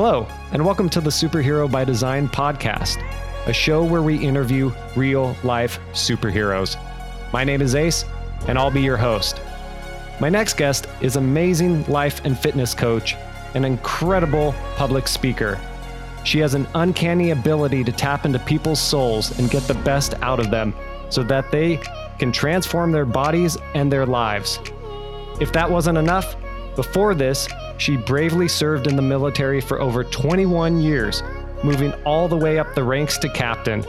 Hello, and welcome to the Superhero by Design podcast, a show where we interview real life superheroes. My name is Ace, and I'll be your host. My next guest is amazing life and fitness coach, an incredible public speaker. She has an uncanny ability to tap into people's souls and get the best out of them so that they can transform their bodies and their lives. If that wasn't enough, before this, she bravely served in the military for over 21 years, moving all the way up the ranks to captain.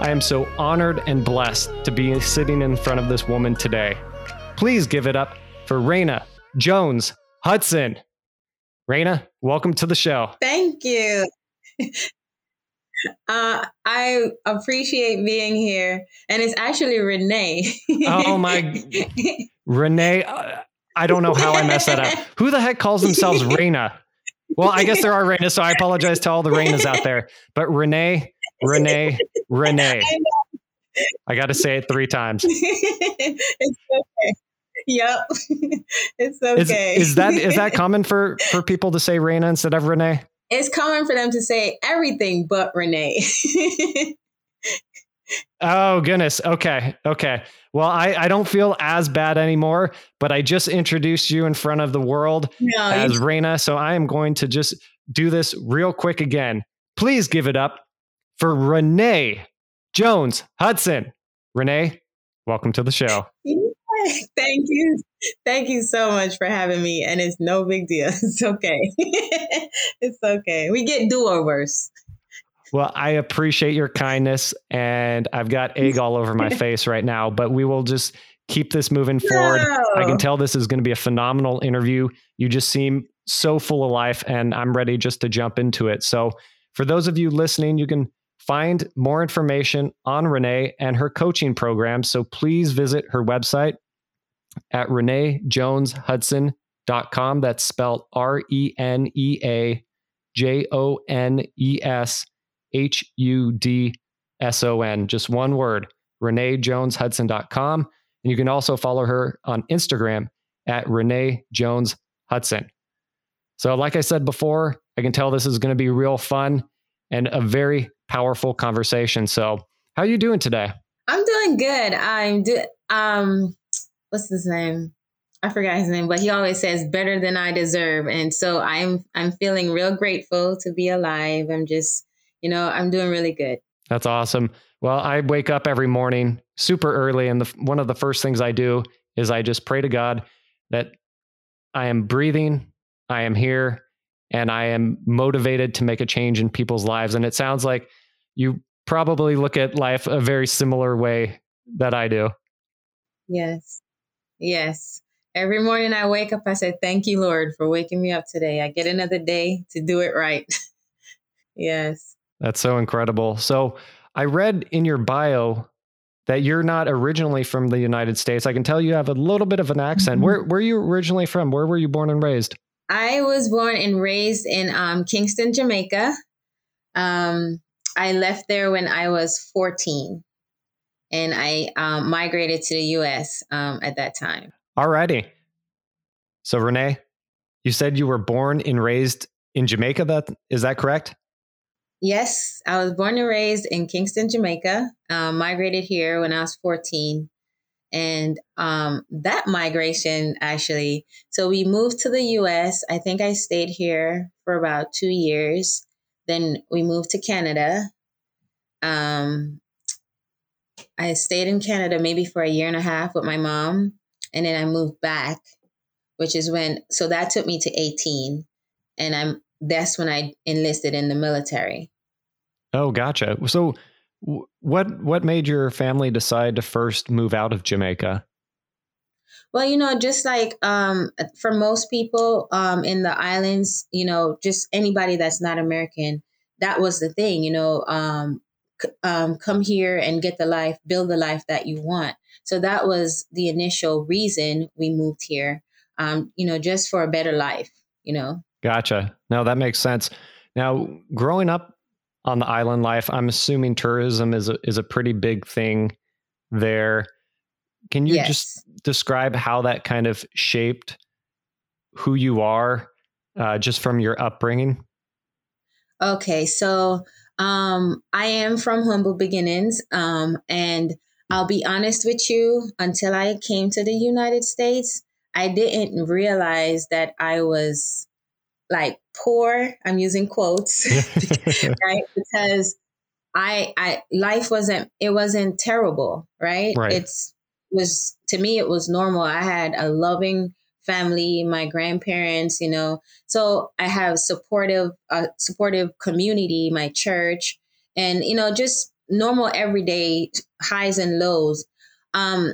I am so honored and blessed to be sitting in front of this woman today. Please give it up for Raina Jones Hudson. Raina, welcome to the show. Thank you. Uh, I appreciate being here, and it's actually Renea. oh my, Renea! Uh, I don't know how I messed that up. Who the heck calls themselves Raina? Well, I guess there are Rainas, so I apologize to all the Rainas out there. But Renea, Renea, Renea. I, got to say it three times. it's okay. Yep, it's okay. Is, is, that is that common for for people to say Raina instead of Renea? It's common for them to say everything but Renea. Oh goodness. Okay. Okay. Well, I, I don't feel as bad anymore, but I just introduced you in front of the world no, as you- Raina. So I am going to just do this real quick again. Please give it up for Renea Jones Hudson. Renea, welcome to the show. Thank you. Thank you so much for having me. And it's no big deal. It's okay. it's okay. We get do overs. Well, I appreciate your kindness, and I've got egg all over my face right now, but we will just keep this moving forward. No. I can tell this is going to be a phenomenal interview. You just seem so full of life, and I'm ready just to jump into it. So, for those of you listening, you can find more information on Renea and her coaching program. So, please visit her website at reneajoneshudson.com. That's spelled R E N E A J O N E S H U D S O N, just one word, reneajoneshudson.com. And you can also follow her on Instagram at Renea Jones Hudson. So, like I said before, I can tell this is going to be real fun and a very powerful conversation. So, how are you doing today? I'm doing good. I'm do um what's his name? I forgot his name, but he always says better than I deserve. And so I'm I'm feeling real grateful to be alive. I'm just you know, I'm doing really good. That's awesome. Well, I wake up every morning super early, and the, one of the first things I do is I just pray to God that I am breathing, I am here, and I am motivated to make a change in people's lives. And it sounds like you probably look at life a very similar way that I do. Yes. Yes. Every morning I wake up, I say, Thank you, Lord, for waking me up today. I get another day to do it right. yes. That's so incredible. So I read in your bio that you're not originally from the United States. I can tell you have a little bit of an accent. Mm-hmm. Where where are you originally from? Where were you born and raised? I was born and raised in um, Kingston, Jamaica. Um, I left there when I was 14, and I um, migrated to the U.S. Um, at that time. Alrighty. So Renea, you said you were born and raised in Jamaica. That is that correct? Yes, I was born and raised in Kingston, Jamaica. Um, migrated here when I was 14. And um, that migration actually, so we moved to the US. I think I stayed here for about two years. Then we moved to Canada. Um, I stayed in Canada maybe for a year and a half with my mom. And then I moved back, which is when, so that took me to 18. And I'm that's when I enlisted in the military. Oh, gotcha. So, what what made your family decide to first move out of Jamaica? Well, you know, just like um, for most people um, in the islands, you know, just anybody that's not American, that was the thing, you know, um, c- um, come here and get the life, build the life that you want. So that was the initial reason we moved here, um, you know, just for a better life, you know. Gotcha. No, that makes sense. Now, growing up on the island life, I'm assuming tourism is a, is a pretty big thing there. Can you yes. just describe how that kind of shaped who you are, uh, just from your upbringing? Okay, so um, I am from humble beginnings, um, and I'll be honest with you. Until I came to the United States, I didn't realize that I was like poor. I'm using quotes, right? Because I, I, life wasn't, it wasn't terrible, right? Right. It's was to me, it was normal. I had a loving family, my grandparents, you know. So I have supportive, uh, supportive community, my church, and you know, just normal everyday highs and lows. Um,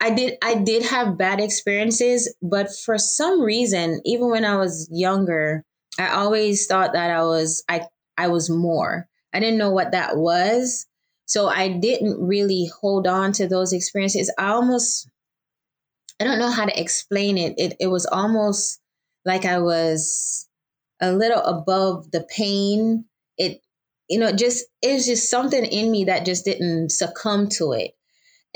I did I did have bad experiences, but for some reason, even when I was younger, I always thought that I was I I was more. I didn't know what that was. So I didn't really hold on to those experiences. I almost I don't know how to explain it. It it was almost like I was a little above the pain. It you know, just it was just something in me that just didn't succumb to it.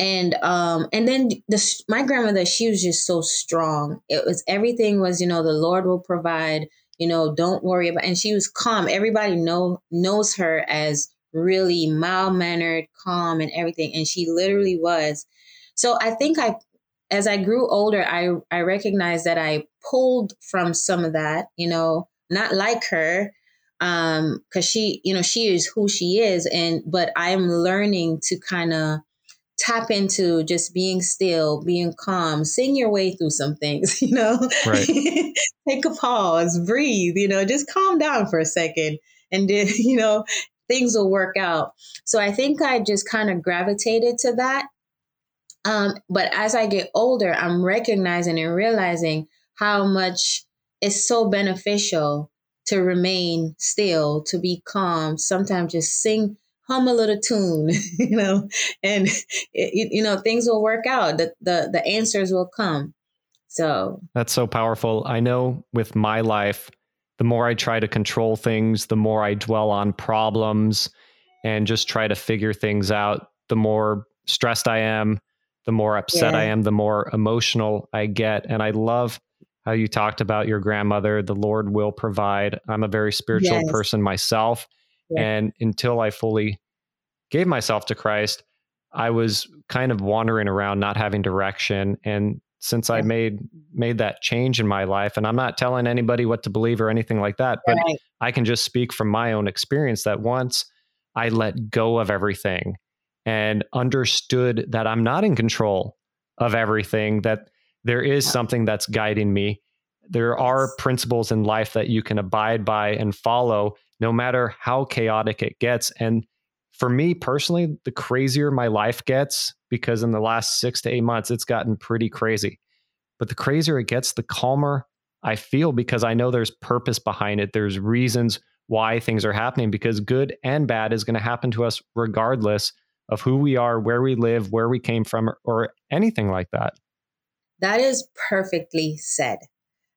And um and then the my grandmother, she was just so strong. It was everything was, you know, the Lord will provide, you know, don't worry about and she was calm. Everybody know knows her as really mild mannered, calm and everything. And she literally was. So I think I as I grew older, I, I recognized that I pulled from some of that, you know, not like her, um, cause she, you know, she is who she is. And, but I'm learning to kind of tap into just being still, being calm, sing your way through some things, you know, right. take a pause, breathe, you know, just calm down for a second. And then, you know, things will work out. So I think I just kind of gravitated to that um, but as I get older, I'm recognizing and realizing how much it's so beneficial to remain still, to be calm, sometimes just sing, hum a little tune, you know, and, it, you know, things will work out. The, the, the answers will come. So that's so powerful. I know with my life, the more I try to control things, the more I dwell on problems and just try to figure things out, the more stressed I am, the more upset yeah. I am, the more emotional I get. And I love how you talked about your grandmother. The Lord will provide. I'm a very spiritual yes. person myself. Yeah. And until I fully gave myself to Christ, I was kind of wandering around, not having direction. And since yeah. I made made that change in my life, and I'm not telling anybody what to believe or anything like that, but right. I can just speak from my own experience that once I let go of everything and understood that I'm not in control of everything, that there is something that's guiding me. There are principles in life that you can abide by and follow, no matter how chaotic it gets. And for me personally, the crazier my life gets, because in the last six to eight months, it's gotten pretty crazy. But the crazier it gets, the calmer I feel because I know there's purpose behind it. There's reasons why things are happening because good and bad is going to happen to us regardless of who we are, where we live, where we came from, or anything like that. That is perfectly said.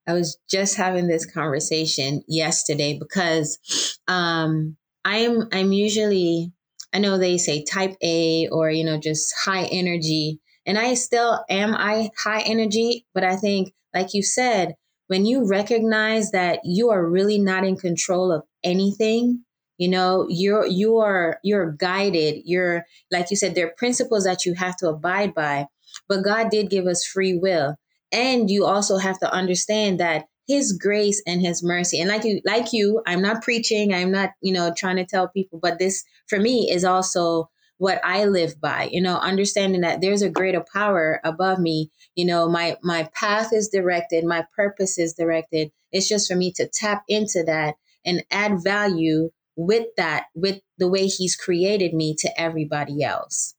I was just having this conversation yesterday because um, I'm I'm usually I know they say type A or you know just high energy, and I still am I high energy, but I think like you said, when you recognize that you are really not in control of anything, you know you're you are you're guided you're like you said there are principles that you have to abide by but god did give us free will and you also have to understand that his grace and his mercy and like you like you i'm not preaching i'm not you know trying to tell people but this for me is also what i live by you know understanding that there's a greater power above me you know my my path is directed my purpose is directed it's just for me to tap into that and add value with that, with the way he's created me to everybody else.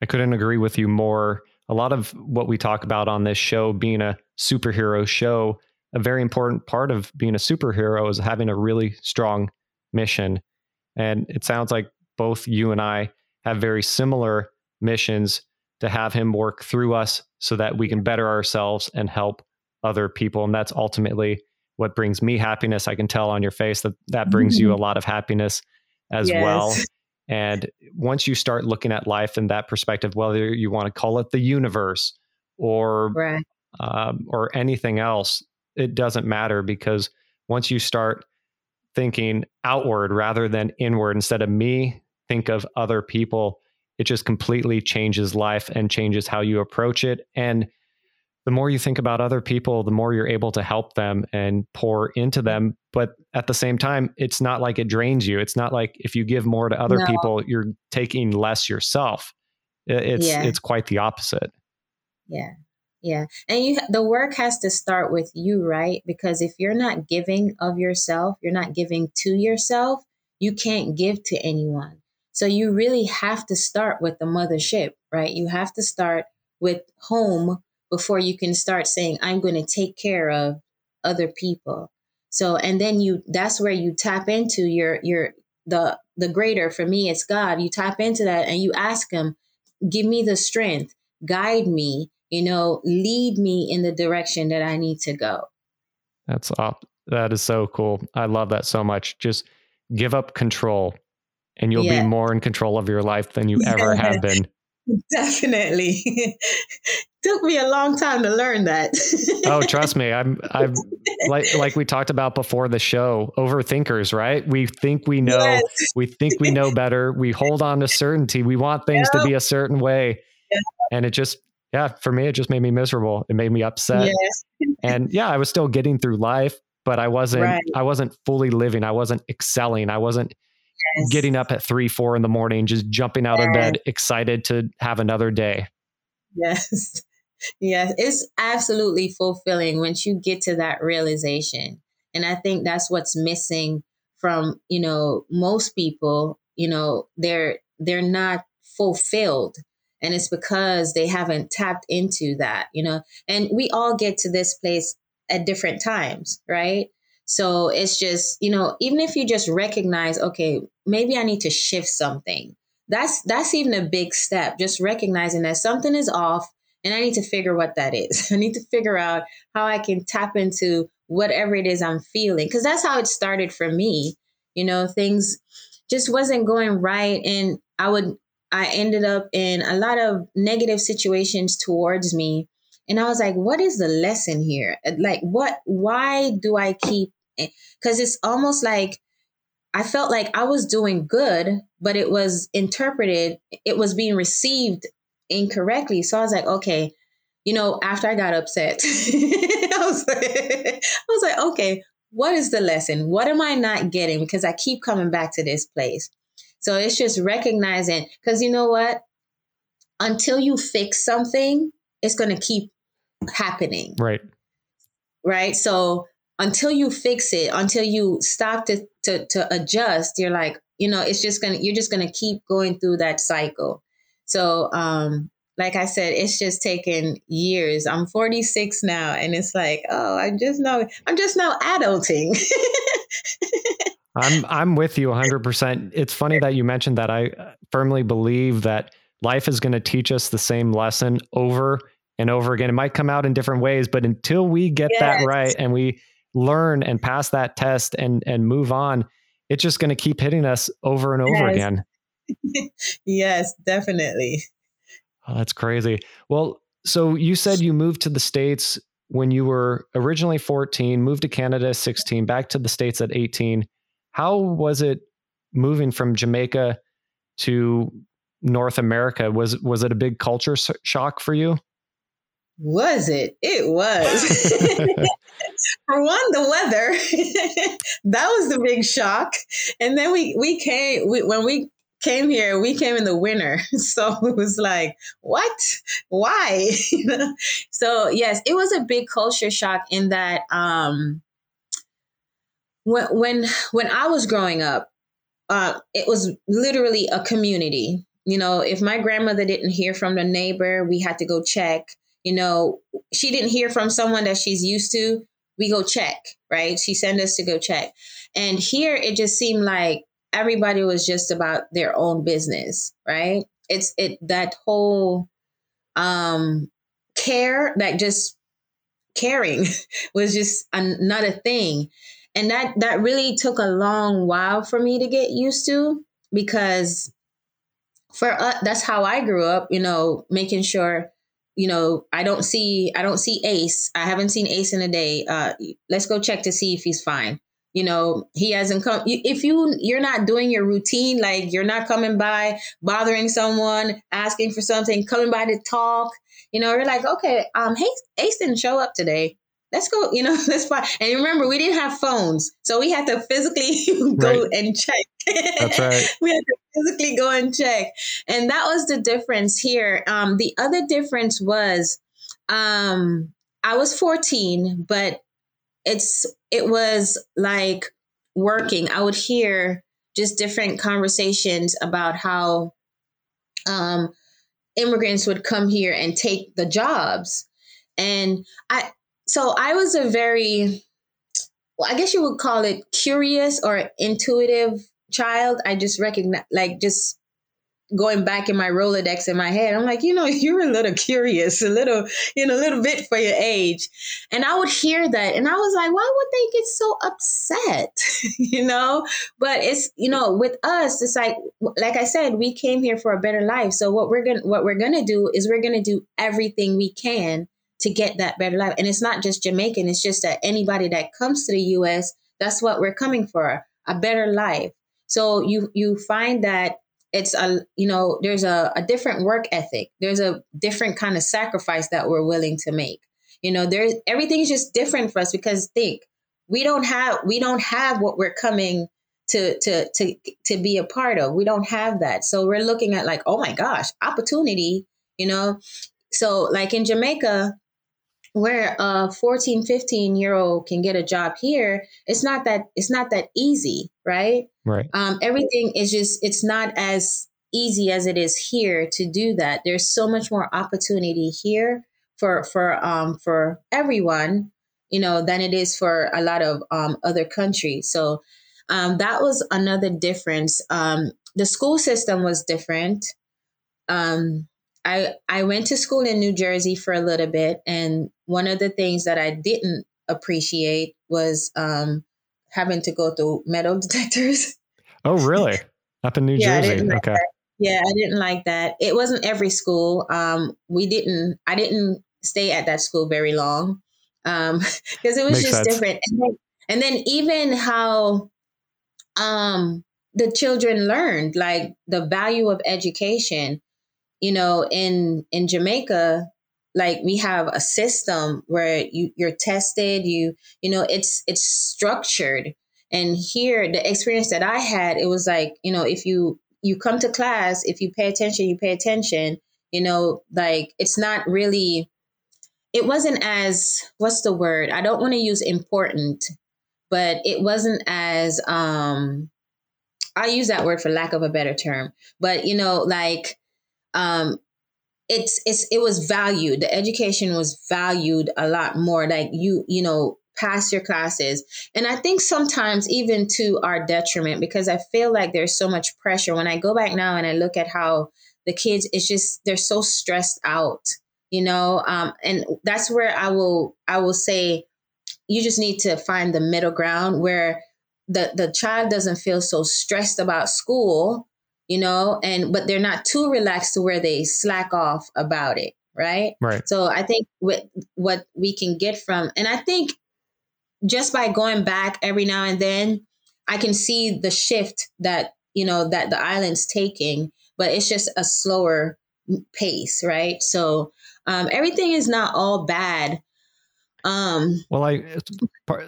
I couldn't agree with you more. A lot of what we talk about on this show being a superhero show, a very important part of being a superhero is having a really strong mission. And it sounds like both you and I have very similar missions to have him work through us so that we can better ourselves and help other people. And that's ultimately what brings me happiness. I can tell on your face that that brings you a mm-hmm. lot of happiness as yes. well. And once you start looking at life in that perspective, whether you want to call it the universe or right. um, or anything else, it doesn't matter because once you start thinking outward rather than inward instead of me think of other people it just completely changes life and changes how you approach it and the more you think about other people the more you're able to help them and pour into them but at the same time it's not like it drains you it's not like if you give more to other no. people you're taking less yourself it's yeah. it's quite the opposite yeah yeah. And you the work has to start with you, right? Because if you're not giving of yourself, you're not giving to yourself, you can't give to anyone. So you really have to start with the mothership, right? You have to start with home before you can start saying I'm going to take care of other people. So and then you that's where you tap into your your the the greater for me it's God. You tap into that and you ask him, give me the strength, guide me, you know, lead me in the direction that I need to go. That's up. That is so cool. I love that so much. Just give up control and you'll yeah. be more in control of your life than you ever have been. Definitely. Took me a long time to learn that. oh, trust me. I'm I'm like like we talked about before the show, overthinkers, right? We think we know, yes. we think we know better. We hold on to certainty. We want things to be a certain way. And it just yeah, for me, it just made me miserable. It made me upset. Yes. and yeah, I was still getting through life, but I wasn't, right. I wasn't fully living. I wasn't excelling. I wasn't yes. getting up at three, four in the morning, just jumping out yes. of bed, excited to have another day. Yes. Yes. It's absolutely fulfilling once you get to that realization. And I think that's what's missing from, you know, most people, you know, they're, they're not fulfilled and it's because they haven't tapped into that, you know, and we all get to this place at different times, right? So it's just, you know, even if you just recognize, okay, maybe I need to shift something. That's that's even a big step. Just recognizing that something is off and I need to figure what that is. I need to figure out how I can tap into whatever it is I'm feeling cuz that's how it started for me. You know, things just wasn't going right and I would I ended up in a lot of negative situations towards me. And I was like, what is the lesson here? Like, what, why do I keep, because it's almost like I felt like I was doing good, but it was interpreted, it was being received incorrectly. So I was like, okay, you know, after I got upset, I, was like, I was like, okay, what is the lesson? What am I not getting? Because I keep coming back to this place. So it's just recognizing, because you know what? Until you fix something, it's going to keep happening. Right. Right. So until you fix it, until you stop to, to, to adjust, you're like, you know, it's just going to, you're just going to keep going through that cycle. So, um, like I said, it's just taken years. I'm 46 now, and it's like, oh, I'm just now, I'm just now adulting. I'm I'm with you 100%. It's funny that you mentioned that. I firmly believe that life is going to teach us the same lesson over and over again. It might come out in different ways, but until we get yes. that right and we learn and pass that test and and move on, it's just going to keep hitting us over and over yes. again. yes, definitely. Oh, that's crazy. Well, so you said you moved to the states when you were originally 14, moved to Canada 16, back to the states at 18 how was it moving from Jamaica to North America? Was was it a big culture shock for you? Was it? It was. for one, the weather. that was the big shock. And then we we came we, when we came here, we came in the winter. So it was like, what? Why? so yes, it was a big culture shock in that um when when when I was growing up, uh, it was literally a community. You know, if my grandmother didn't hear from the neighbor, we had to go check. You know, she didn't hear from someone that she's used to, we go check, right? She sent us to go check. And here it just seemed like everybody was just about their own business, right? It's it that whole um care that just caring was just another thing and that that really took a long while for me to get used to because for us that's how i grew up you know making sure you know i don't see i don't see ace. I haven't seen ace in a day. Uh let's go check to see if he's fine. You know he hasn't come if you you're not doing your routine like you're not coming by bothering someone asking for something coming by to talk you know you're like okay um hey ace didn't show up today. Let's go you know let's fine and remember we didn't have phones so we had to physically go right. and check that's right. We had to physically go and check. And that was the difference here. Um the other difference was um i was 14 but it's it was like working. I would hear just different conversations about how um, immigrants would come here and take the jobs, and I so I was a very well, I guess you would call it curious or intuitive child. I just recognize like just going back in my Rolodex in my head, I'm like, you know, you're a little curious, a little, you know, a little bit for your age. And I would hear that and I was like, why would they get so upset? you know? But it's, you know, with us, it's like like I said, we came here for a better life. So what we're gonna what we're gonna do is we're gonna do everything we can to get that better life. And it's not just Jamaican, it's just that anybody that comes to the US, that's what we're coming for, a better life. So you you find that it's a you know there's a, a different work ethic. There's a different kind of sacrifice that we're willing to make. You know there's everything's just different for us because think we don't have we don't have what we're coming to to to to be a part of. We don't have that. So we're looking at like oh my gosh opportunity you know? So like in jamaica where a 14 15 year old can get a job here it's not that it's not that easy right? Right. Um, everything is just it's not as easy as it is here to do that. There's so much more opportunity here for for um for everyone you know than it is for a lot of um other countries. So um that was another difference. Um the school system was different. Um I I went to school in New Jersey for a little bit, and one of the things that I didn't appreciate was um, having to go through metal detectors. Oh, really? Up in New yeah, Jersey? Like okay. That. Yeah, I didn't like that. It wasn't every school. Um, we didn't. I didn't stay at that school very long because um, it was Makes just sense. different. And then, and then even how um, the children learned, like the value of education you know, in in Jamaica, like we have a system where you you're tested, you you know, it's it's structured. And here, the experience that I had, it was like, you know, if you you come to class, if you pay attention, you pay attention. You know, like it's not really. It wasn't as what's the word? I don't want to use important, but it wasn't as um I use that word for lack of a better term. But you know, like um, it's it's it was valued. The education was valued a lot more. Like you you know pass your classes, and I think sometimes even to our detriment because I feel like there's so much pressure. When I go back now and I look at how the kids, it's just they're so stressed out, you know. Um, and that's where I will I will say you just need to find the middle ground where the the child doesn't feel so stressed about school you know, and but they're not too relaxed to where they slack off about it, right? Right. So I think what what we can get from, and I think just by going back every now and then, I can see the shift that you know that the island's taking, but it's just a slower pace, right? So um, everything is not all bad. Um, well, I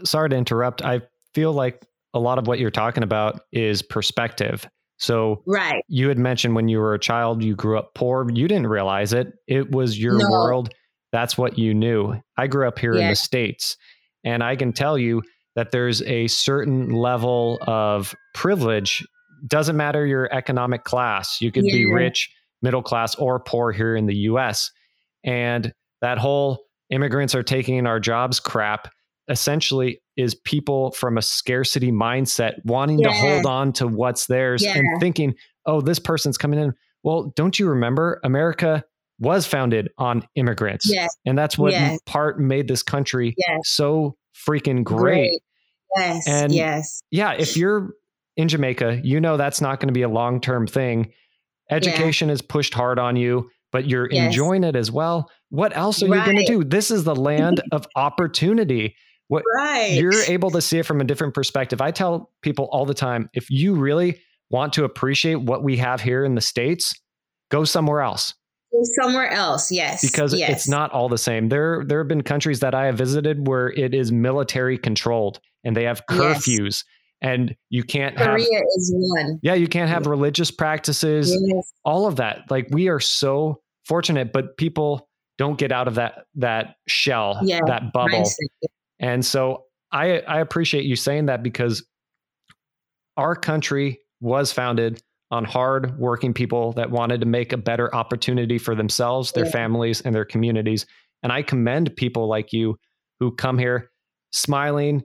sorry to interrupt. I feel like a lot of what you're talking about is perspective so right. you had mentioned when you were a child, you grew up poor. You didn't realize it. It was your no. world. That's what you knew. I grew up here in the States, and I can tell you that there's a certain level of privilege. Doesn't matter your economic class. You could yeah. be rich, middle class, or poor here in the US. And that whole immigrants are taking our jobs crap essentially is people from a scarcity mindset wanting yeah. to hold on to what's theirs yeah. and thinking, oh, this person's coming in. Well, don't you remember America was founded on immigrants? Yes. And that's what yes. part made this country yes. so freaking great. great. Yes. And yes. Yeah, if you're in Jamaica, you know that's not going to be a long term thing. Education yeah. is pushed hard on you, but you're yes. enjoying it as well. What else are right. you going to do? This is the land of opportunity what right. you're able to see it from a different perspective. I tell people all the time, if you really want to appreciate what we have here in the States, go somewhere else. Go somewhere else, yes. Because yes. it's not all the same. There there have been countries that I have visited where it is military controlled and they have curfews. Yes. And you can't Korea have is one. Yeah, you can't have religious practices, yes. all of that. Like we are so fortunate, but people don't get out of that that shell, yeah, that bubble. And so I I appreciate you saying that because our country was founded on hard working people that wanted to make a better opportunity for themselves, their families, and their communities. And I commend people like you who come here smiling,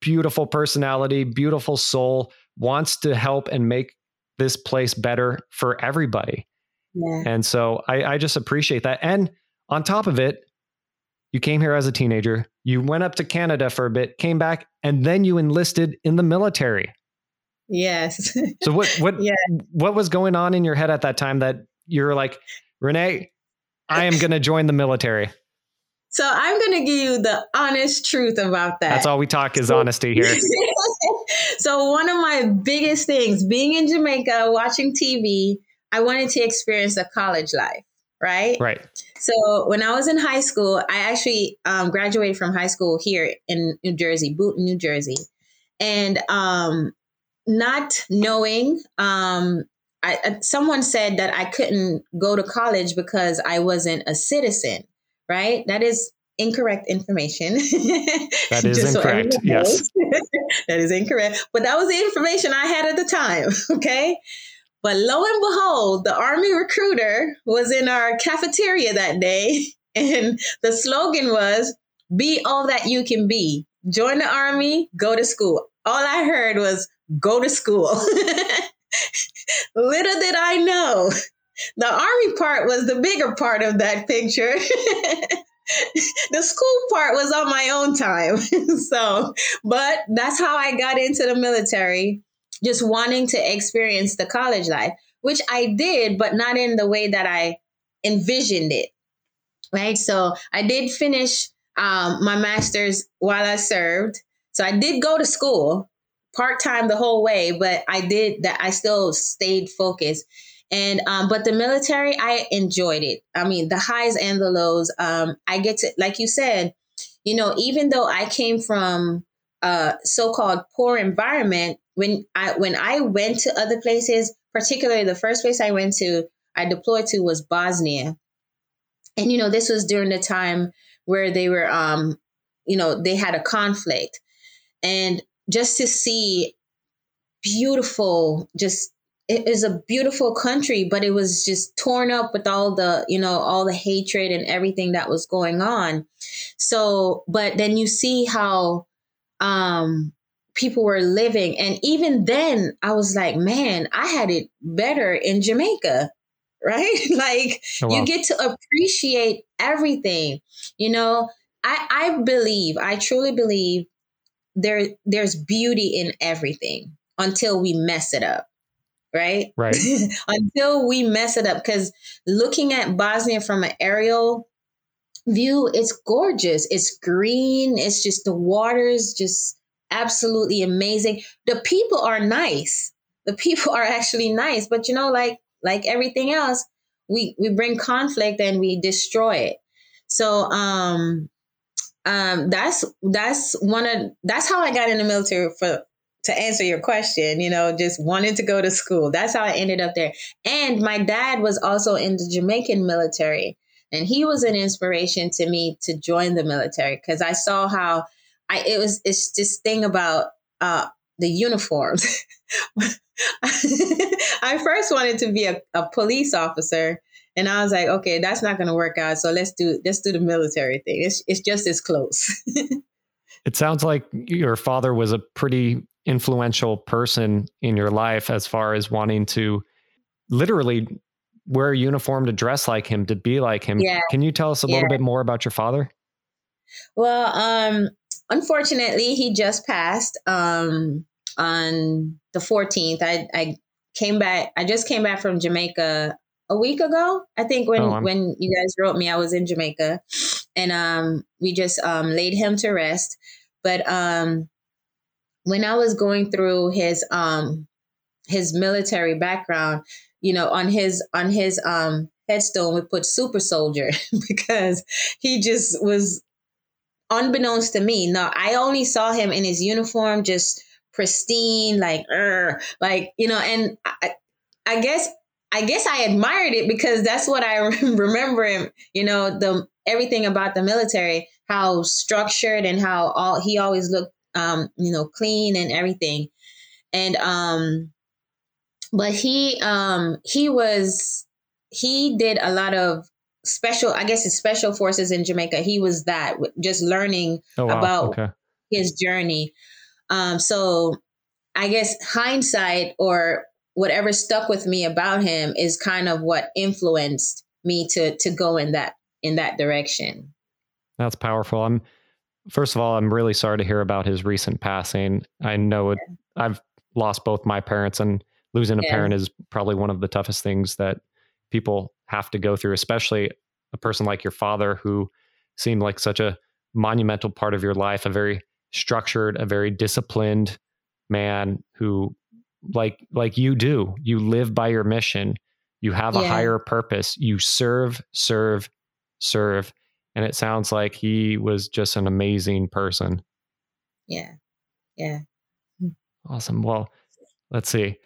beautiful personality, beautiful soul, wants to help and make this place better for everybody. Yeah. And so I, I just appreciate that. And on top of it, you came here as a teenager, you went up to Canada for a bit, came back, and then you enlisted in the military. Yes. so what what yeah. what was going on in your head at that time that you're like, Renea, I am going to join the military? So I'm going to give you the honest truth about that. That's all we talk is honesty here. so one of my biggest things being in Jamaica, watching TV, I wanted to experience a college life, right? Right. So when I was in high school, I actually um, graduated from high school here in New Jersey, Boonton, New Jersey. And um, not knowing, um, I, someone said that I couldn't go to college because I wasn't a citizen, right? That is incorrect information. That is incorrect. So yes. that is incorrect. But that was the information I had at the time. Okay. But lo and behold, the Army recruiter was in our cafeteria that day. And the slogan was, be all that you can be. Join the Army, go to school. All I heard was, go to school. Little did I know, the army part was the bigger part of that picture. the school part was on my own time. so, but that's how I got into the military, just wanting to experience the college life, which I did, but not in the way that I envisioned it. Right. So I did finish um, my master's while I served. So I did go to school, part time the whole way, but I did that. I still stayed focused. And um, but the military, I enjoyed it. I mean, the highs and the lows. Um, I get to, like you said, you know, even though I came from a so-called poor environment, when I when I went to other places, particularly the first place I went to, I deployed to was Bosnia, and you know, this was during the time where they were, um, you know, they had a conflict, and just to see beautiful, just it is a beautiful country, but it was just torn up with all the, you know, all the hatred and everything that was going on. So, but then you see how um people were living. And even then I was like, man, I had it better in Jamaica. Right? like oh, wow. you get to appreciate everything. You know, I, I believe, I truly believe there there's beauty in everything until we mess it up right right until we mess it up because looking at bosnia from an aerial view it's gorgeous it's green it's just the waters just absolutely amazing the people are nice the people are actually nice but you know like like everything else we we bring conflict and we destroy it so um um, that's that's one of that's how I got in the military for to answer your question, you know, just wanted to go to school. That's how I ended up there. And my dad was also in the Jamaican military, and he was an inspiration to me to join the military because I saw how I it was it's this thing about uh the uniforms. I first wanted to be a, a police officer and I was like, okay, that's not going to work out. So let's do let's do the military thing. It's it's just as close. it sounds like your father was a pretty influential person in your life as far as wanting to literally wear a uniform to dress like him, to be like him. Yeah. Can you tell us a yeah. little bit more about your father? Well, um, unfortunately, he just passed um, on the 14th. I, I came back. I just came back from Jamaica a week ago. I think when oh, when you guys wrote me, I was in Jamaica, and um, we just um, laid him to rest. But um, when I was going through his um, his military background, you know, on his on his um, headstone, we put super soldier because he just was unbeknownst to me. Now I only saw him in his uniform, just pristine, like, er, like you know, and I, I guess I guess I admired it because that's what I remember him. You know, the everything about the military, how structured and how all he always looked, um, you know, clean and everything. And um, but he um he was he did a lot of special i guess it's special forces in jamaica. He was that just learning oh, wow. about okay. his journey. Um so i guess hindsight or whatever stuck with me about him is kind of what influenced me to to go in that in that direction. That's powerful. I'm first of all i'm really sorry to hear about his recent passing. I know it i've lost both my parents and losing a parent is probably one of the toughest things that people have to go through, especially a person like your father who seemed like such a monumental part of your life, a very structured, a very disciplined man who like like you do, you live by your mission. You have a higher purpose. You serve, serve, serve. And it sounds like he was just an amazing person. Yeah. Yeah. Hmm. Awesome. Well, let's see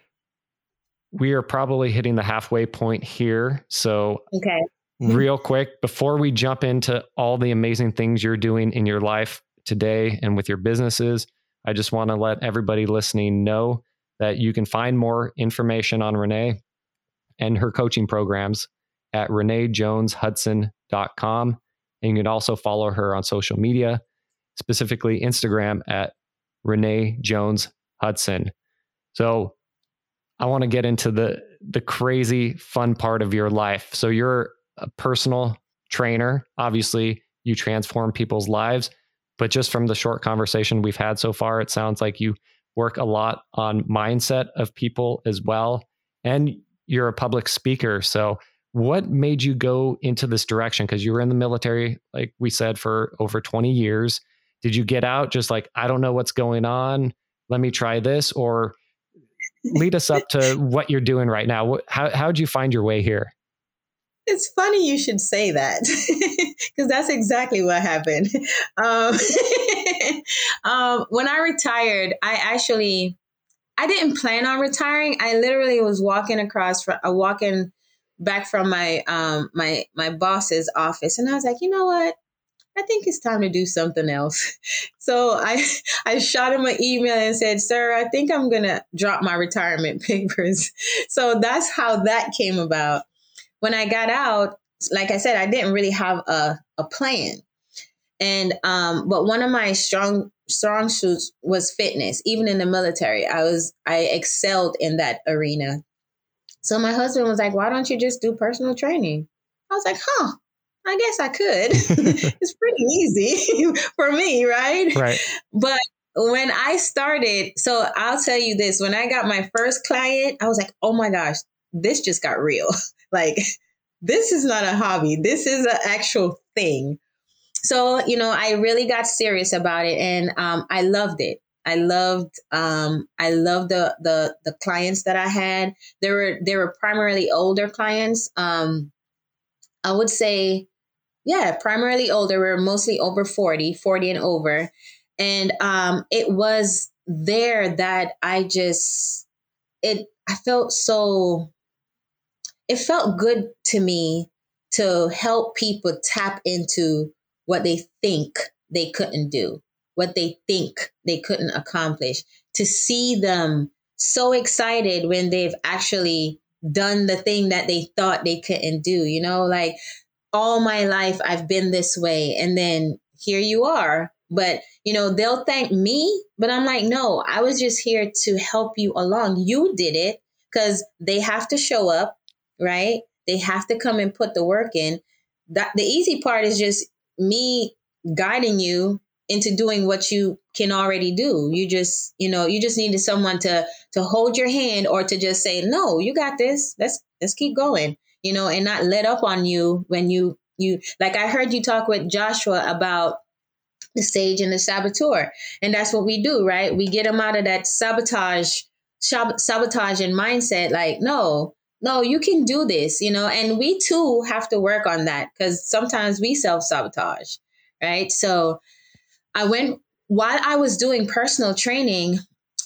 we are probably hitting the halfway point here. So, okay. real quick, before we jump into all the amazing things you're doing in your life today and with your businesses, I just want to let everybody listening know that you can find more information on Renea and her coaching programs at reneajoneshudson.com. And you can also follow her on social media, specifically Instagram at Renea Jones Hudson. So I want to get into the the crazy fun part of your life. So you're a personal trainer. Obviously, you transform people's lives, but just from the short conversation we've had so far, it sounds like you work a lot on mindset of people as well. And you're a public speaker. So what made you go into this direction? Because you were in the military, like we said, for over 20 years. Did you get out just like, I don't know what's going on? Let me try this? Or lead us up to what you're doing right now. How how'd you find your way here? It's funny you should say that because that's exactly what happened. Um, um, when I retired, I actually I didn't plan on retiring. I literally was walking across from uh, walking back from my um my my boss's office, and I was like, you know what? I think it's time to do something else. So I I shot him an email and said, "Sir, I think I'm going to drop my retirement papers." So that's how that came about. When I got out, like I said, I didn't really have a a plan. And um but one of my strong strong suits was fitness. Even in the military, I was I excelled in that arena. So my husband was like, "Why don't you just do personal training?" I was like, "Huh, I guess I could. it's pretty easy for me, right? Right. But when I started, so I'll tell you this when I got my first client, I was like, oh my gosh, this just got real. like, this is not a hobby, this is an actual thing. So, you know, I really got serious about it and um, I loved it. I loved um, I loved the the the clients that I had. There were they were primarily older clients. Um, I would say yeah, primarily older. We are mostly over 40, 40 and over. And um, it was there that I just, it, I felt so, it felt good to me to help people tap into what they think they couldn't do, what they think they couldn't accomplish, to see them so excited when they've actually done the thing that they thought they couldn't do, you know, like all my life I've been this way. And then here you are. But, you know, they'll thank me, but I'm like, no, I was just here to help you along. You did it because they have to show up, right? They have to come and put the work in. That the easy part is just me guiding you into doing what you can already do. You just, you know, you just needed someone to to hold your hand or to just say, "No, you got this. Let's let's keep going." You know, and not let up on you when you you like I heard you talk with Joshua about the sage and the saboteur. And that's what we do, right? We get them out of that sabotage, sabotage and mindset. Like, no, no, you can do this, you know, and we too have to work on that because sometimes we self sabotage, right? So I went while I was doing personal training,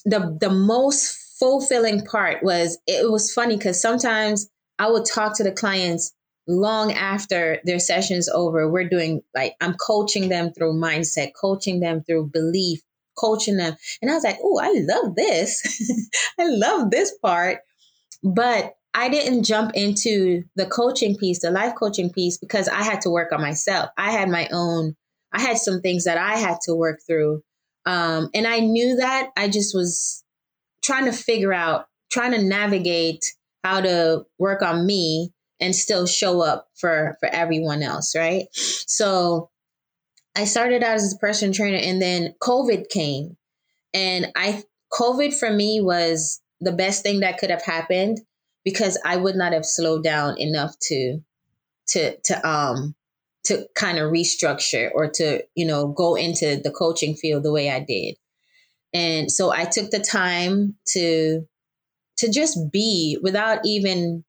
the the most fulfilling part was it was funny because sometimes I would talk to the clients long after their session's over. We're doing like I'm coaching them through mindset, coaching them through belief, coaching them. And I was like, oh, I love this. I love this part. But I didn't jump into the coaching piece, the life coaching piece, because I had to work on myself. I had my own, I had some things that I had to work through. Um, and I knew that. I just was trying to figure out, trying to navigate how to work on me and still show up for for everyone else, right? So I started out as a personal trainer and then COVID came. And I COVID for me was the best thing that could have happened because I would not have slowed down enough to to to um to kind of restructure or to, you know, go into the coaching field the way I did. And so I took the time to to just be without even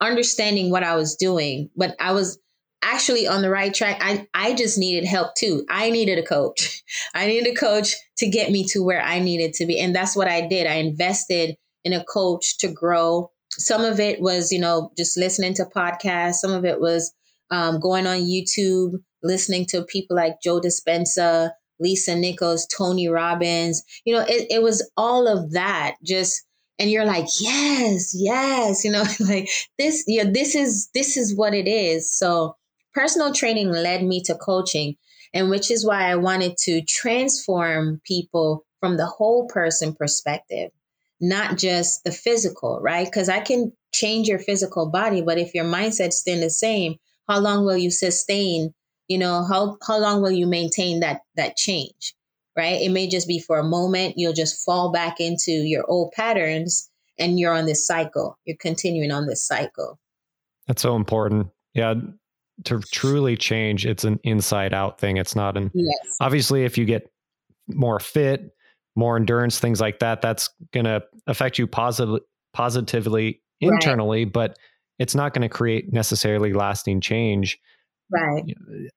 understanding what I was doing, but I was actually on the right track. I, I just needed help too. I needed a coach. I needed a coach to get me to where I needed to be. And that's what I did. I invested in a coach to grow. Some of it was, you know, just listening to podcasts. Some of it was um, going on YouTube, listening to people like Joe Dispenza, Lisa Nichols, Tony Robbins. You know, it, it was all of that just and you're like yes yes you know like this yeah this is this is what it is. So personal training led me to coaching and which is why i wanted to transform people from the whole person perspective not just the physical right? Because i can change your physical body but if your mindset's still the same how long will you sustain you know how how long will you maintain that that change right? It may just be for a moment. You'll just fall back into your old patterns and you're on this cycle. You're continuing on this cycle. That's so important. Yeah. To truly change, it's an inside out thing. It's not an, yes. obviously, if you get more fit, more endurance, things like that, that's going to affect you positively, positively internally, right. but it's not going to create necessarily lasting change. Right. Uh,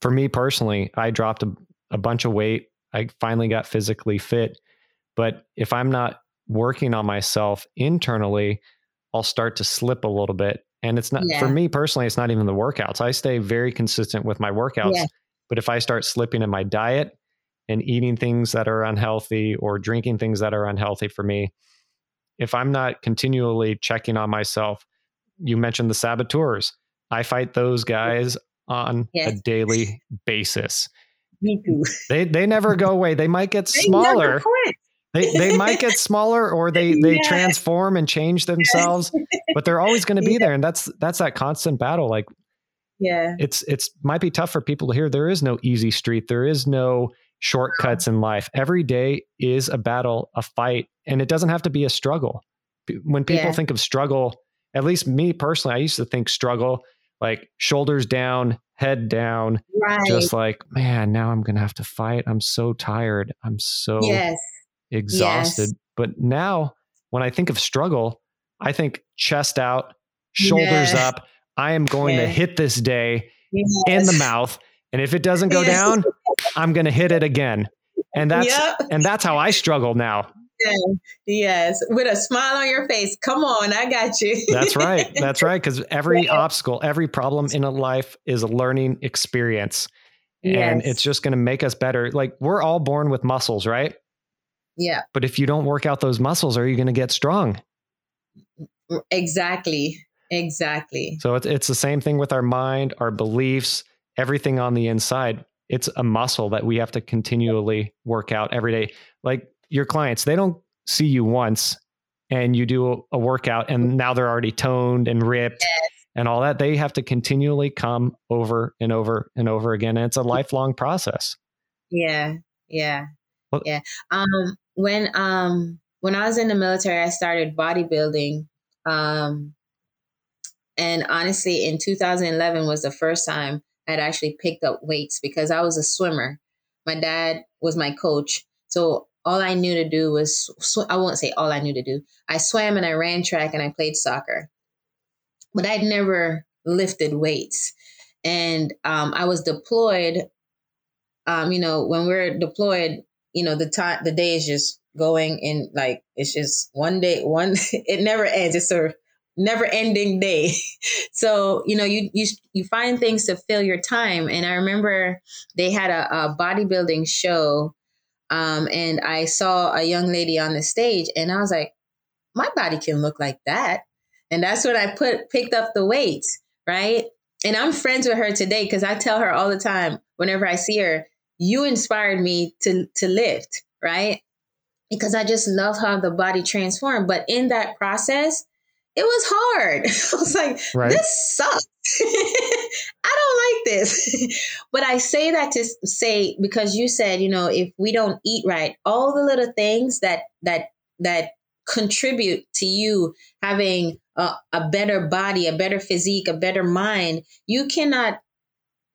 for me personally, I dropped a, a bunch of weight I finally got physically fit. But if I'm not working on myself internally, I'll start to slip a little bit. And it's not yeah. for me personally, it's not even the workouts. I stay very consistent with my workouts. Yeah. But if I start slipping in my diet and eating things that are unhealthy or drinking things that are unhealthy for me, if I'm not continually checking on myself, you mentioned the saboteurs. I fight those guys on yes. a daily basis. Me too. They they never go away. They might get they smaller. They they might get smaller or they they yes. transform and change themselves, but they're always going to be yeah. there. And that's that's that constant battle. Like yeah. It's it's might be tough for people to hear. There is no easy street. There is no shortcuts in life. Every day is a battle, a fight, and it doesn't have to be a struggle. When people yeah. think of struggle, at least me personally, I used to think struggle like shoulders down, head down, right. just like, man, now I'm going to have to fight. I'm so tired. I'm so yes. exhausted. Yes. But now when I think of struggle, I think chest out, shoulders yes. up. I am going to hit this day in the mouth. And if it doesn't go down, I'm going to hit it again. And that's yep. and that's how I struggle now. Yes, with a smile on your face. Come on, I got you. That's right. That's right. Because every yeah. obstacle, every problem in a life is a learning experience. Yes. And it's just going to make us better. Like we're all born with muscles, right? Yeah. But if you don't work out those muscles, are you going to get strong? Mm, mm, exactly. Exactly. So it's it's the same thing with our mind, our beliefs, everything on the inside. It's a muscle that we have to continually work out every day. Like your clients, they don't see you once and you do a workout and now they're already toned and ripped yes. and all that. They have to continually come over and over and over again. And it's a lifelong process. Yeah. Yeah. Well, yeah. Um, when, um, when I was in the military, I started bodybuilding. Um, and honestly, in 2011 was the first time I'd actually picked up weights because I was a swimmer. My dad was my coach. So all I knew to do was, sw- I won't say all I knew to do. I swam and I ran track and I played soccer. But I'd never lifted weights. And um, I was deployed. Um, you know, when we're deployed, you know, the time, the day is just going in like, it's just one day, one, it never ends. It's a never ending day. so, you know, you, you, you find things to fill your time. And I remember they had a, a bodybuilding show. Um, and I saw a young lady on the stage and I was like, my body can look like that. And that's when I put, picked up the weights. Right. And I'm friends with her today because I tell her all the time whenever I see her, you inspired me to, to lift. Right. Because I just love how the body transformed. But in that process, it was hard. I was like, right. this sucks. I don't like this. but I say that to say because you said, you know, if we don't eat right, all the little things that that that contribute to you having a, a better body, a better physique, a better mind, you cannot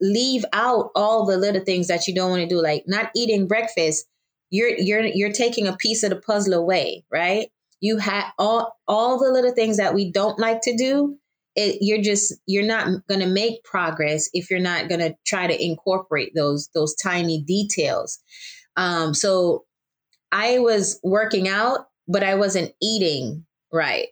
leave out all the little things that you don't want to do like not eating breakfast you're you're you're taking a piece of the puzzle away right you have all all the little things that we don't like to do it, you're just you're not going to make progress if you're not going to try to incorporate those those tiny details. Um so i was working out but i wasn't eating right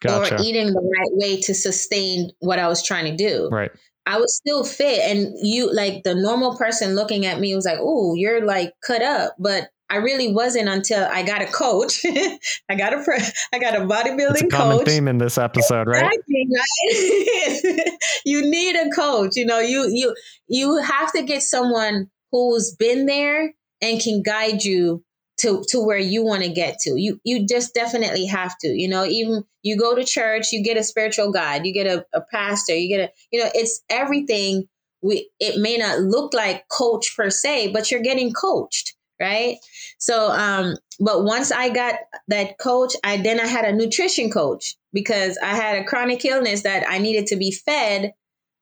gotcha. or eating the right way to sustain what i was trying to do. Right. I was still fit, and you like the normal person looking at me was like, "Oh, you're like cut up," but I really wasn't until I got a coach. I got a I got a bodybuilding a common coach. theme in this episode, right? right? you need a coach. You know, you you you have to get someone who's been there and can guide you to to where you want to get to. You you just definitely have to. You know, even you go to church, you get a spiritual guide, you get a, a pastor, you get a you know, it's everything. We it may not look like coach per se, but you're getting coached right? So, um, but once I got that coach, I then I had a nutrition coach because I had a chronic illness that I needed to be fed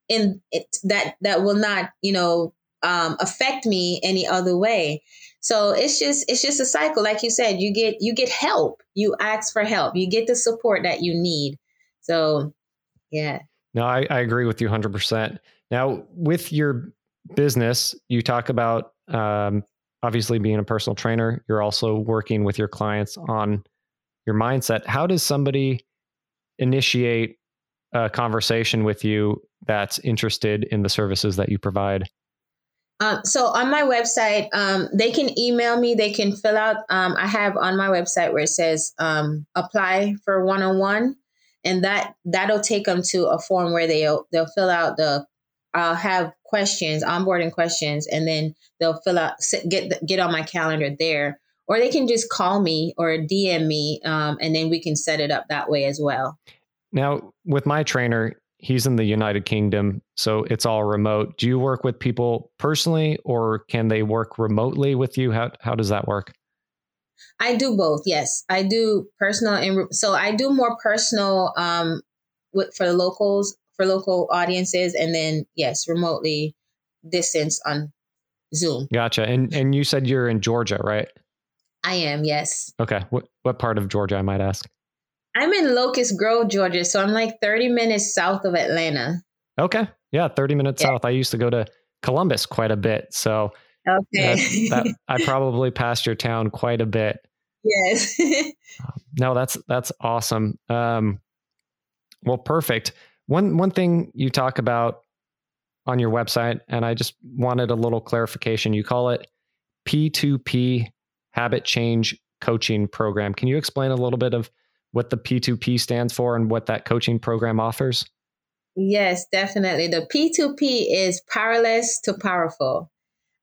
in it, that that will not, you know, um, affect me any other way. So it's just it's just a cycle, like you said. You get you get help. You ask for help. You get the support that you need. So, yeah. No, I, I agree with you 100%. Now, with your business, you talk about um, obviously being a personal trainer, you're also working with your clients on your mindset. How does somebody initiate a conversation with you that's interested in the services that you provide? Um, so on my website, um, they can email me. They can fill out. Um, I have on my website where it says um, apply for one on one, and that that'll take them to a form where they'll they'll fill out the I'll have questions, onboarding questions, and then they'll fill out, get get on my calendar there, or they can just call me or DM me, um, and then we can set it up that way as well. Now, with my trainer, he's in the United Kingdom, so it's all remote. Do you work with people personally, or can they work remotely with you? How how does that work? I do both. Yes, I do personal, and so I do more personal um, with for the locals for local audiences, and then yes, remotely distance on Zoom. Gotcha. And and you said you're in Georgia, right? I am. Yes. Okay. What what part of Georgia, I might ask? I'm in Locust Grove, Georgia, so I'm like 30 minutes south of Atlanta. Okay. Yeah, 30 minutes yeah. south. I used to go to Columbus quite a bit, so okay, that, that, I probably passed your town quite a bit. Yes. no, that's that's awesome. Um, well, perfect. One one thing you talk about on your website, and I just wanted a little clarification. You call it P2P Habit Change Coaching Program. Can you explain a little bit of what the P2P stands for and what that coaching program offers? Yes, definitely. The P2P is powerless to powerful.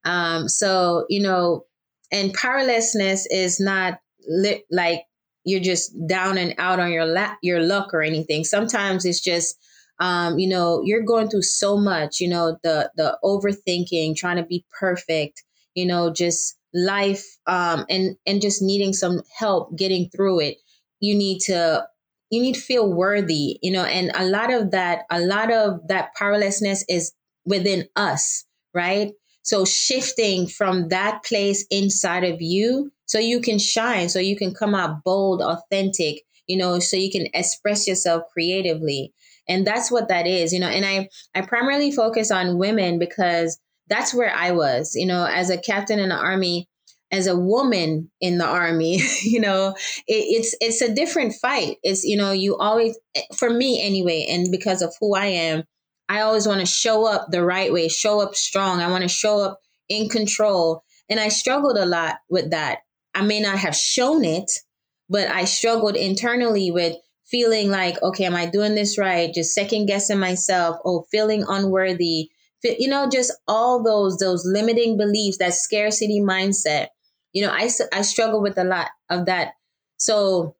Um, so, you know, and powerlessness is not li- like you're just down and out on your la- your luck or anything. Sometimes it's just um, you know, you're going through so much, you know, the the overthinking, trying to be perfect, you know, just life um and and just needing some help getting through it. You need to you need to feel worthy, you know, and a lot of that a lot of that powerlessness is within us, right? So shifting from that place inside of you so you can shine, so you can come out bold, authentic, you know, so you can express yourself creatively. And that's what that is, you know, and I I primarily focus on women because that's where I was, you know, as a captain in the army, as a woman in the army, you know, it, it's it's a different fight. It's you know, you always for me anyway, and because of who I am, I always want to show up the right way, show up strong. I want to show up in control. And I struggled a lot with that. I may not have shown it, but I struggled internally with feeling like, okay, am I doing this right? Just second guessing myself, oh, feeling unworthy, you know, just all those those limiting beliefs, that scarcity mindset. You know, I I struggle with a lot of that. So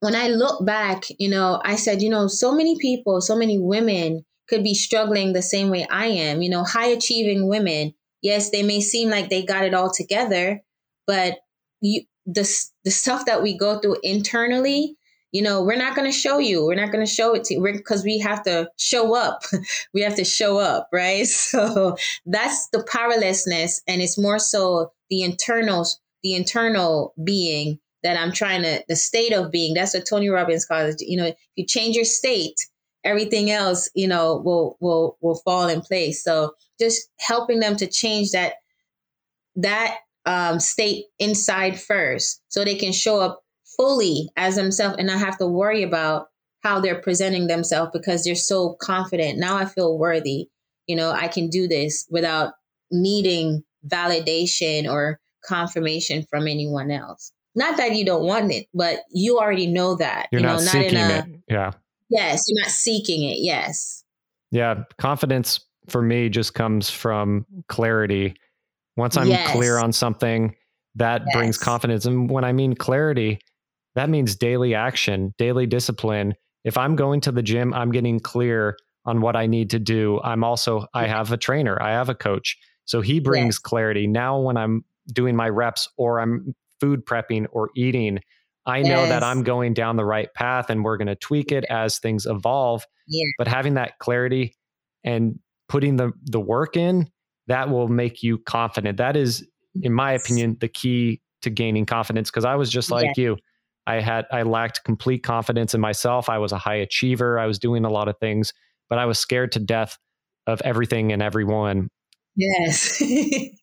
when I look back, you know, I said, you know, so many people, so many women could be struggling the same way I am. You know, high achieving women, yes, they may seem like they got it all together, but you the the stuff that we go through internally, you know, we're not going to show you. We're not going to show it to you because we have to show up. we have to show up, right? So that's the powerlessness, and it's more so the internal, the internal being that I'm trying to, the state of being. That's what Tony Robbins calls it. You know, if you change your state, everything else, you know, will will will fall in place. So just helping them to change that that um, state inside first, so they can show up fully as themselves and not have to worry about how they're presenting themselves because they're so confident. Now I feel worthy. You know, I can do this without needing validation or confirmation from anyone else. Not that you don't want it, but you already know that. You're you know, not, not seeking a, it. Yeah. Yes, you're not seeking it. Yes. Yeah, confidence for me just comes from clarity. Once I'm yes. clear on something, that yes. brings confidence. And when I mean clarity, that means daily action, daily discipline. If I'm going to the gym, I'm getting clear on what I need to do. I'm also, I mm-hmm. have a trainer, I have a coach. So he brings yes. clarity. Now, when I'm doing my reps or I'm food prepping or eating, I yes. know that I'm going down the right path and we're going to tweak it as things evolve. Yeah. But having that clarity and putting the the work in, that will make you confident. That is in my opinion the key to gaining confidence because I was just like yeah. you. I had I lacked complete confidence in myself. I was a high achiever. I was doing a lot of things, but I was scared to death of everything and everyone Yes.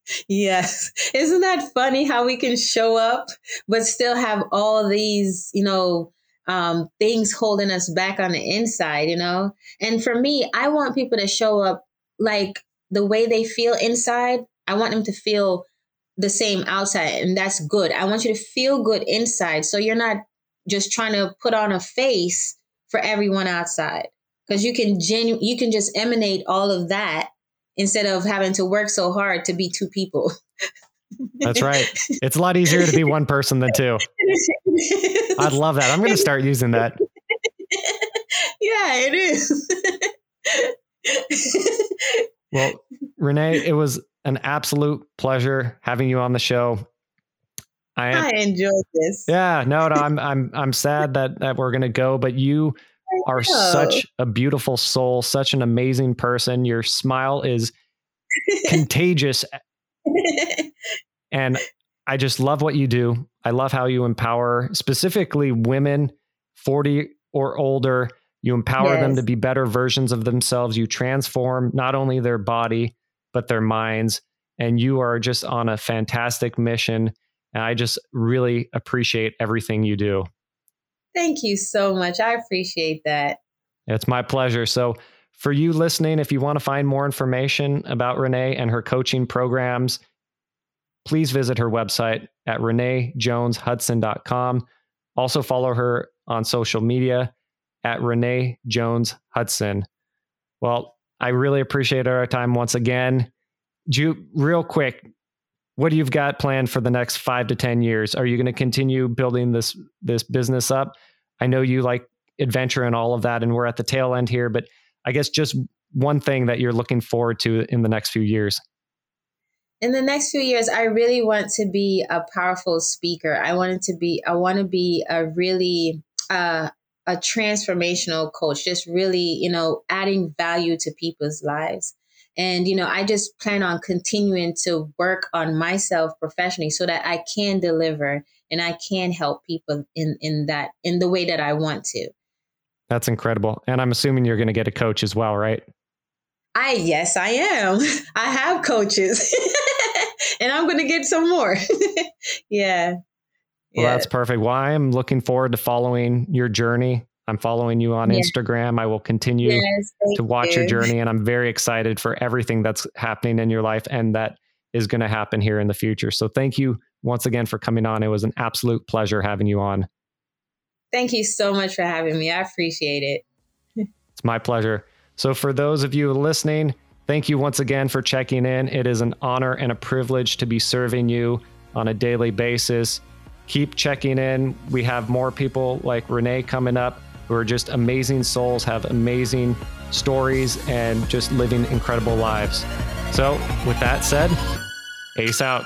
yes. Isn't that funny how we can show up, but still have all these, you know, um, things holding us back on the inside, you know? And for me, I want people to show up like the way they feel inside. I want them to feel the same outside, and that's good. I want you to feel good inside. So you're not just trying to put on a face for everyone outside because you can genu- you can just emanate all of that instead of having to work so hard to be two people. That's right. It's a lot easier to be one person than two. I'd love that. I'm going to start using that. Yeah, it is. well, Renea, it was an absolute pleasure having you on the show. I, I enjoyed this. Yeah, no, no, I'm I'm I'm sad that that we're gonna go, but you are such a beautiful soul, such an amazing person. Your smile is contagious. and I just love what you do. I love how you empower specifically women 40 or older. You empower yes. them to be better versions of themselves. You transform not only their body, but their minds. And you are just on a fantastic mission. And I just really appreciate everything you do. Thank you so much. I appreciate that. It's my pleasure. So, for you listening, if you want to find more information about Renea and her coaching programs, please visit her website at reneajoneshudson.com. Also, follow her on social media at Renea Jones Hudson. Well, I really appreciate our time once again. Ju, real quick, what do you've got planned for the next five to ten years? Are you going to continue building this this business up? I know you like adventure and all of that, and we're at the tail end here, but I guess just one thing that you're looking forward to in the next few years. In the next few years, I really want to be a powerful speaker. I wanted to be. I want to be a really uh, a transformational coach. Just really, you know, adding value to people's lives. And, you know, I just plan on continuing to work on myself professionally so that I can deliver and I can help people in, in that, in the way that I want to. That's incredible. And I'm assuming you're going to get a coach as well, right? I, yes, I am. I have coaches and I'm going to get some more. yeah. Well, yeah. that's perfect. Well, I am looking forward to following your journey. I'm following you on yeah. Instagram. I will continue yes, to watch you. your journey, and I'm very excited for everything that's happening in your life and that is going to happen here in the future. So, thank you once again for coming on. It was an absolute pleasure having you on. Thank you so much for having me. I appreciate it. it's my pleasure. So, for those of you listening, thank you once again for checking in. It is an honor and a privilege to be serving you on a daily basis. Keep checking in. We have more people like Renea coming up who are just amazing souls, have amazing stories, and just living incredible lives. So, with that said, ace out.